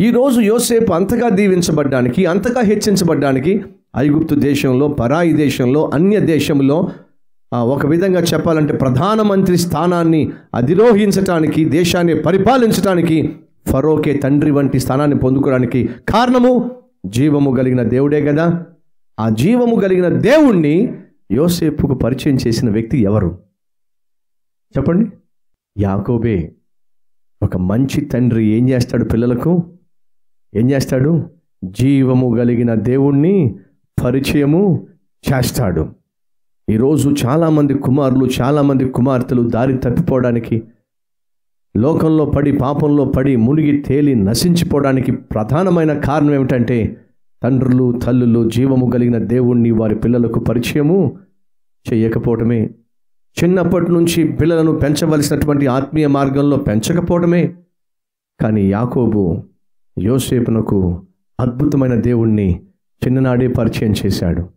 ఈరోజు యోసేపు అంతగా దీవించబడ్డానికి అంతగా హెచ్చించబడ్డానికి ఐగుప్తు దేశంలో పరాయి దేశంలో అన్య దేశంలో ఒక విధంగా చెప్పాలంటే ప్రధానమంత్రి స్థానాన్ని అధిరోహించటానికి దేశాన్ని పరిపాలించటానికి ఫరోకే తండ్రి వంటి స్థానాన్ని పొందుకోవడానికి కారణము జీవము కలిగిన దేవుడే కదా ఆ జీవము కలిగిన దేవుణ్ణి యోసేపుకు పరిచయం చేసిన వ్యక్తి ఎవరు? చెప్పండి. యాకోబే ఒక మంచి తండ్రి ఏం చేస్తాడు పిల్లలకు? ఏం చేస్తాడు? జీవము కలిగిన దేవుణ్ణి పరిచయము చేస్తాడు. ఈరోజు చాలామంది కుమారులు చాలామంది కుమార్తెలు దారి తప్పిపోవడానికి లోకంలో పడి పాపంలో పడి మునిగి తేలి నశించిపోవడానికి ప్రధానమైన కారణం ఏమిటంటే తండ్రులు తల్లులు జీవము కలిగిన దేవుణ్ణి వారి పిల్లలకు పరిచయము చేయకపోవటమే. చిన్నప్పటి నుంచి పిల్లలను పెంచవలసినటువంటి ఆత్మీయ మార్గంలో పెంచకపోవటమే. కానీ యాకోబు యోసేపునకు అద్భుతమైన దేవుణ్ణి చిన్ననాడే పరిచయం చేశాడు.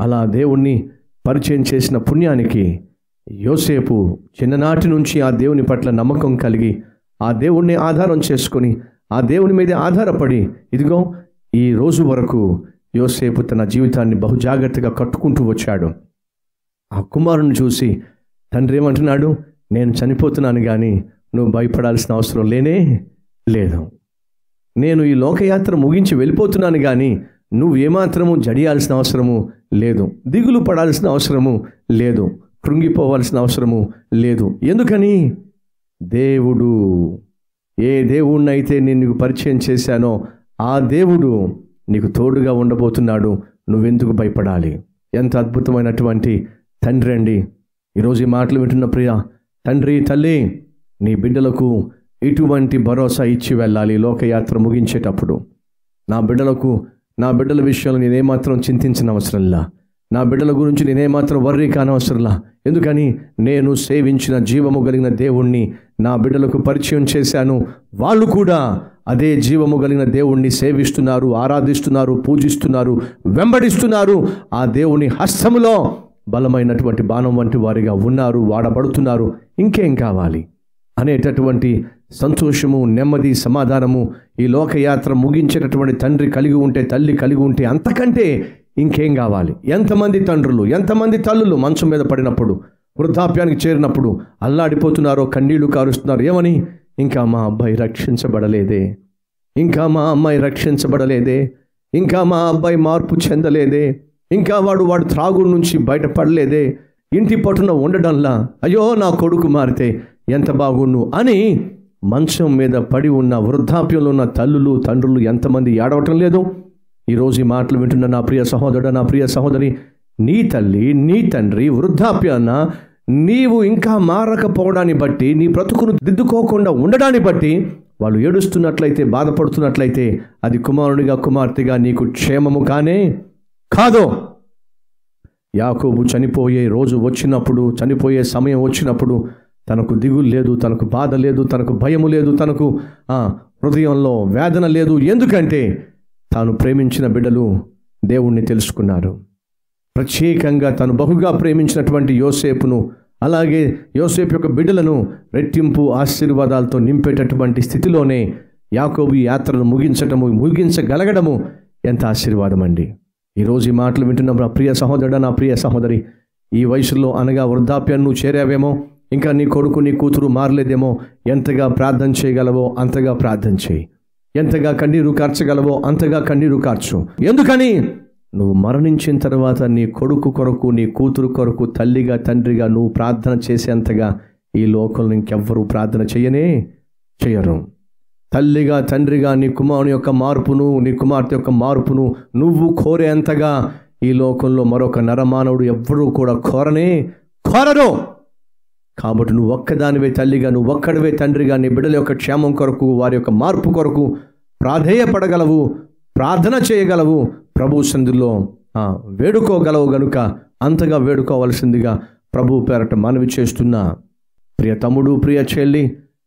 అలా దేవుణ్ణి పరిచయం చేసిన పుణ్యానికి యోసేపు చిన్ననాటి నుంచి ఆ దేవుని పట్ల నమ్మకం కలిగి ఆ దేవుణ్ణి ఆధారం చేసుకొని ఆ దేవుని మీదే ఆధారపడి ఇదిగో ఈ రోజు వరకు యోసేపు తన జీవితాన్ని బహు జాగ్రత్తగా కట్టుకుంటూ వచ్చాడు. ఆ కుమారుని చూసి తండ్రి ఏమంటున్నాడు? నేను చనిపోతున్నాను కానీ నువ్వు భయపడాల్సిన అవసరం లేనే లేదు. నేను ఈ లోకయాత్ర ముగించి వెళ్ళిపోతున్నాను కానీ నువ్వు ఏమాత్రము జడియాల్సిన అవసరము లేదు. దిగులు పడాల్సిన అవసరము లేదు. కృంగిపోవాల్సిన అవసరము లేదు. ఎందుకని? దేవుడు ఏ దేవుణ్ణైతే నేను నీకు పరిచయం చేశానో ఆ దేవుడు నీకు తోడుగా ఉండబోతున్నాడు. నువ్వెందుకు భయపడాలి? ఎంత అద్భుతమైనటువంటి తండ్రి అండి. ఈరోజు ఈ మాటలు వింటున్న ప్రియ తండ్రి తల్లి నీ బిడ్డలకు ఇటువంటి భరోసా ఇచ్చి వెళ్ళాలి. లోకయాత్ర ముగించేటప్పుడు నా బిడ్డలకు నా బిడ్డల విషయంలో నేనేమాత్రం చింతించిన అవసరంలా? నా బిడ్డల గురించి నేనేమాత్రం వర్రీ కానవసరంలా ఎందుకని? నేను సేవించిన జీవము కలిగిన దేవుణ్ణి నా బిడ్డలకు పరిచయం చేశాను. వాళ్ళు కూడా అదే జీవము కలిగిన దేవుణ్ణి సేవిస్తున్నారు ఆరాధిస్తున్నారు పూజిస్తున్నారు వెంబడిస్తున్నారు. ఆ దేవుని హస్తములో బలమైనటువంటి బాణం వంటి వారిగా ఉన్నారు వాడబడుతున్నారు. ఇంకేం కావాలి? అనేటటువంటి సంతోషము నెమ్మది సమాధానము ఈ లోకయాత్ర ముగించేటటువంటి తండ్రి కలిగి ఉంటే తల్లి కలిగి ఉంటే అంతకంటే ఇంకేం కావాలి? ఎంతమంది తండ్రులు ఎంతమంది తల్లులు మంచం మీద పడినప్పుడు వృద్ధాప్యానికి చేరినప్పుడు అల్లాడిపోతున్నారో కన్నీళ్ళు కారుస్తున్నారు? ఏమని? ఇంకా మా అబ్బాయి రక్షించబడలేదే. ఇంకా మా అమ్మాయి రక్షించబడలేదే. ఇంకా మా అబ్బాయి మార్పు చెందలేదే. ఇంకా వాడు వాడు త్రాగుడు నుంచి బయటపడలేదే. ఇంటి పట్టున ఉండడంలా అయ్యో నా కొడుకు మారితే ఎంత బాగుండు అని మంచం మీద పడి ఉన్న వృద్ధాప్యంలో ఉన్న తల్లులు తండ్రులు ఎంతమంది ఏడవటం లేదు. ఈరోజు ఈ మాటలు వింటున్న నా ప్రియ సహోదరుడు నా ప్రియ సహోదరి నీ తల్లి నీ తండ్రి వృద్ధాప్యాన నీవు ఇంకా మారకపోవడాన్ని బట్టి నీ బ్రతుకును దిద్దుకోకుండా ఉండడాన్ని బట్టి వాళ్ళు ఏడుస్తున్నట్లయితే బాధపడుతున్నట్లయితే అది కుమారుడిగా కుమార్తెగా నీకు క్షేమము కానే కాదో. యాకోబు చనిపోయే రోజు వచ్చినప్పుడు చనిపోయే సమయం వచ్చినప్పుడు తనకు దిగులు లేదు తనకు బాధ లేదు తనకు భయము లేదు తనకు హృదయంలో వేదన లేదు. ఎందుకంటే తాను ప్రేమించిన బిడ్డలు దేవుణ్ణి తెలుసుకున్నారు. ప్రత్యేకంగా తను బహుగా ప్రేమించినటువంటి యోసేపును అలాగే యోసేపు యొక్క బిడ్డలను రెట్టింపు ఆశీర్వాదాలతో నింపేటటువంటి స్థితిలోనే యాకోబు యాత్రను ముగించటము ముగించగలగడము ఎంత ఆశీర్వాదం అండి ఈరోజు ఈ మాటలు వింటున్న. నా ప్రియ సహోదరుడు నా ప్రియ సహోదరి ఈ వయసులో అనగా వృద్ధాప్యాన్ని నువ్వు చేరావేమో ఇంకా నీ కొడుకు నీ కూతురు మారలేదేమో ఎంతగా ప్రార్థన చేయగలవో అంతగా ప్రార్థన చేయి. ఎంతగా కన్నీరు కార్చగలవో అంతగా కన్నీరు కార్చు. ఎందుకని? నువ్వు మరణించిన తర్వాత నీ కొడుకు కొరకు నీ కూతురు కొరకు తల్లిగా తండ్రిగా నువ్వు ప్రార్థన చేసేంతగా ఈ లోకంలో ఇంకెవ్వరూ ప్రార్థన చేయనే చేయరు. తల్లిగా తండ్రిగా నీ కుమారుని యొక్క మార్పును నీ కుమార్తె యొక్క మార్పును నువ్వు కోరేంతగా ఈ లోకంలో మరొక నరమానవుడు ఎవ్వరూ కూడా కోరనే కోరరు. కాబట్టి నువ్వు ఒక్కదానివే తల్లిగా నువ్వు ఒక్కడివే తండ్రిగా నీ బిడ్డల యొక్క క్షేమం కొరకు వారి యొక్క మార్పు కొరకు ప్రాధేయపడగలవు ప్రార్థన చేయగలవు. ప్రభు సంధిలో వేడుకోగలవు గనుక అంతగా వేడుకోవలసిందిగా ప్రభు పేరట మనవి చేస్తున్నా. ప్రియ తమ్ముడు ప్రియ చెల్లి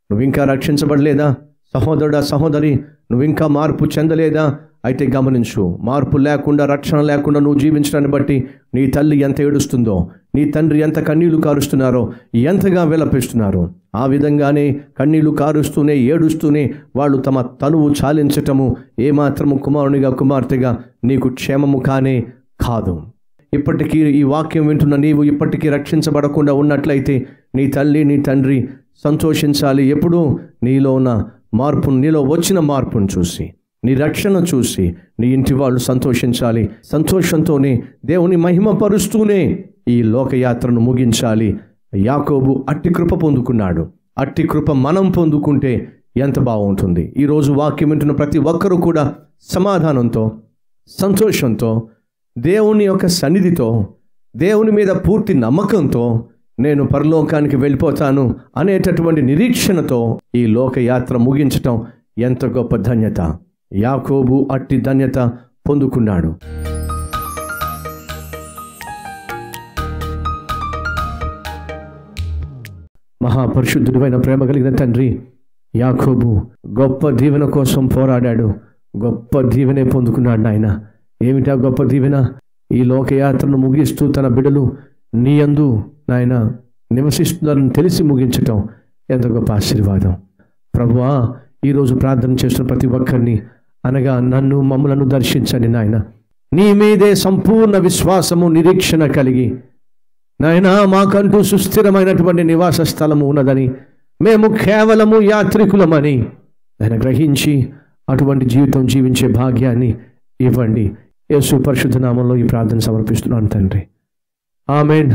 నువ్వు ఇంకా రక్షించబడలేదా? సహోదరుడా సహోదరి నువ్వు ఇంకా మార్పు చెందలేదా? అయితే గమనించు మార్పు లేకుండా రక్షణ లేకుండా నువ్వు జీవించడాన్ని బట్టి నీ తల్లి ఎంత ఏడుస్తుందో నీ తండ్రి ఎంత కన్నీళ్ళు కారుస్తున్నారో ఎంతగా విలపిస్తున్నారో. ఆ విధంగానే కన్నీళ్ళు కారుస్తూనే ఏడుస్తూనే వాళ్ళు తమ తనువు చాలించటము ఏమాత్రము కుమారునిగా కుమార్తెగా నీకు క్షేమము కానే కాదు. ఇప్పటికీ ఈ వాక్యం వింటున్న నీవు ఇప్పటికీ రక్షించబడకుండా ఉన్నట్లయితే నీ తల్లి నీ తండ్రి సంతోషించాలి. ఎప్పుడూ నీలో ఉన్న మార్పును నీలో వచ్చిన మార్పును చూసి నీ రక్షణ చూసి నీ ఇంటి వాళ్ళు సంతోషించాలి. సంతోషంతోనే దేవుని మహిమపరుస్తూనే ఈ లోకయాత్రను ముగించాలి. యాకోబు అట్టి కృప పొందుకున్నాడు. అట్టి కృప మనం పొందుకుంటే ఎంత బాగుంటుంది. ఈరోజు వాక్యం వింటున్న ప్రతి ఒక్కరూ కూడా సమాధానంతో సంతోషంతో దేవుని యొక్క సన్నిధితో దేవుని మీద పూర్తి నమ్మకంతో నేను పరలోకానికి వెళ్ళిపోతాను అనేటటువంటి నిరీక్షణతో ఈ లోకయాత్ర ముగించటం ఎంత గొప్ప ధన్యత. యాకోబు అట్టి ధన్యత పొందుకున్నాడు. మహాపరిశుద్ధుడైన ప్రేమ కలిగిన తండ్రి యాకోబు గొప్ప దీవెన కోసం పోరాడాడు. గొప్ప దీవెనే పొందుకున్నాడు నాయన. ఏమిటా గొప్ప దీవెన? ఈ లోకయాత్రను ముగిస్తూ తన బిడలు నీ యందు నాయన నివసిస్తున్నారని తెలిసి ముగించటం ఎంత గొప్ప ఆశీర్వాదం. ప్రభువా ఈరోజు ప్రార్థన చేస్తున్న ప్రతి ఒక్కరిని అనగా నన్ను మమ్మలను దర్శించండి నాయన. నీ మీదే సంపూర్ణ విశ్వాసము నిరీక్షణ కలిగి నాయనా మాకంటూ సుస్థిరమైనటువంటి నివాస స్థలము ఉన్నదని మేము కేవలము యాత్రికులమని ఆయన గ్రహించి అటువంటి జీవితం జీవించే భాగ్యాన్ని ఇవ్వండి. యేసు పరిశుద్ధ నామంలో ఈ ప్రార్థన సమర్పిస్తున్నాను తండ్రి. ఆమెన్.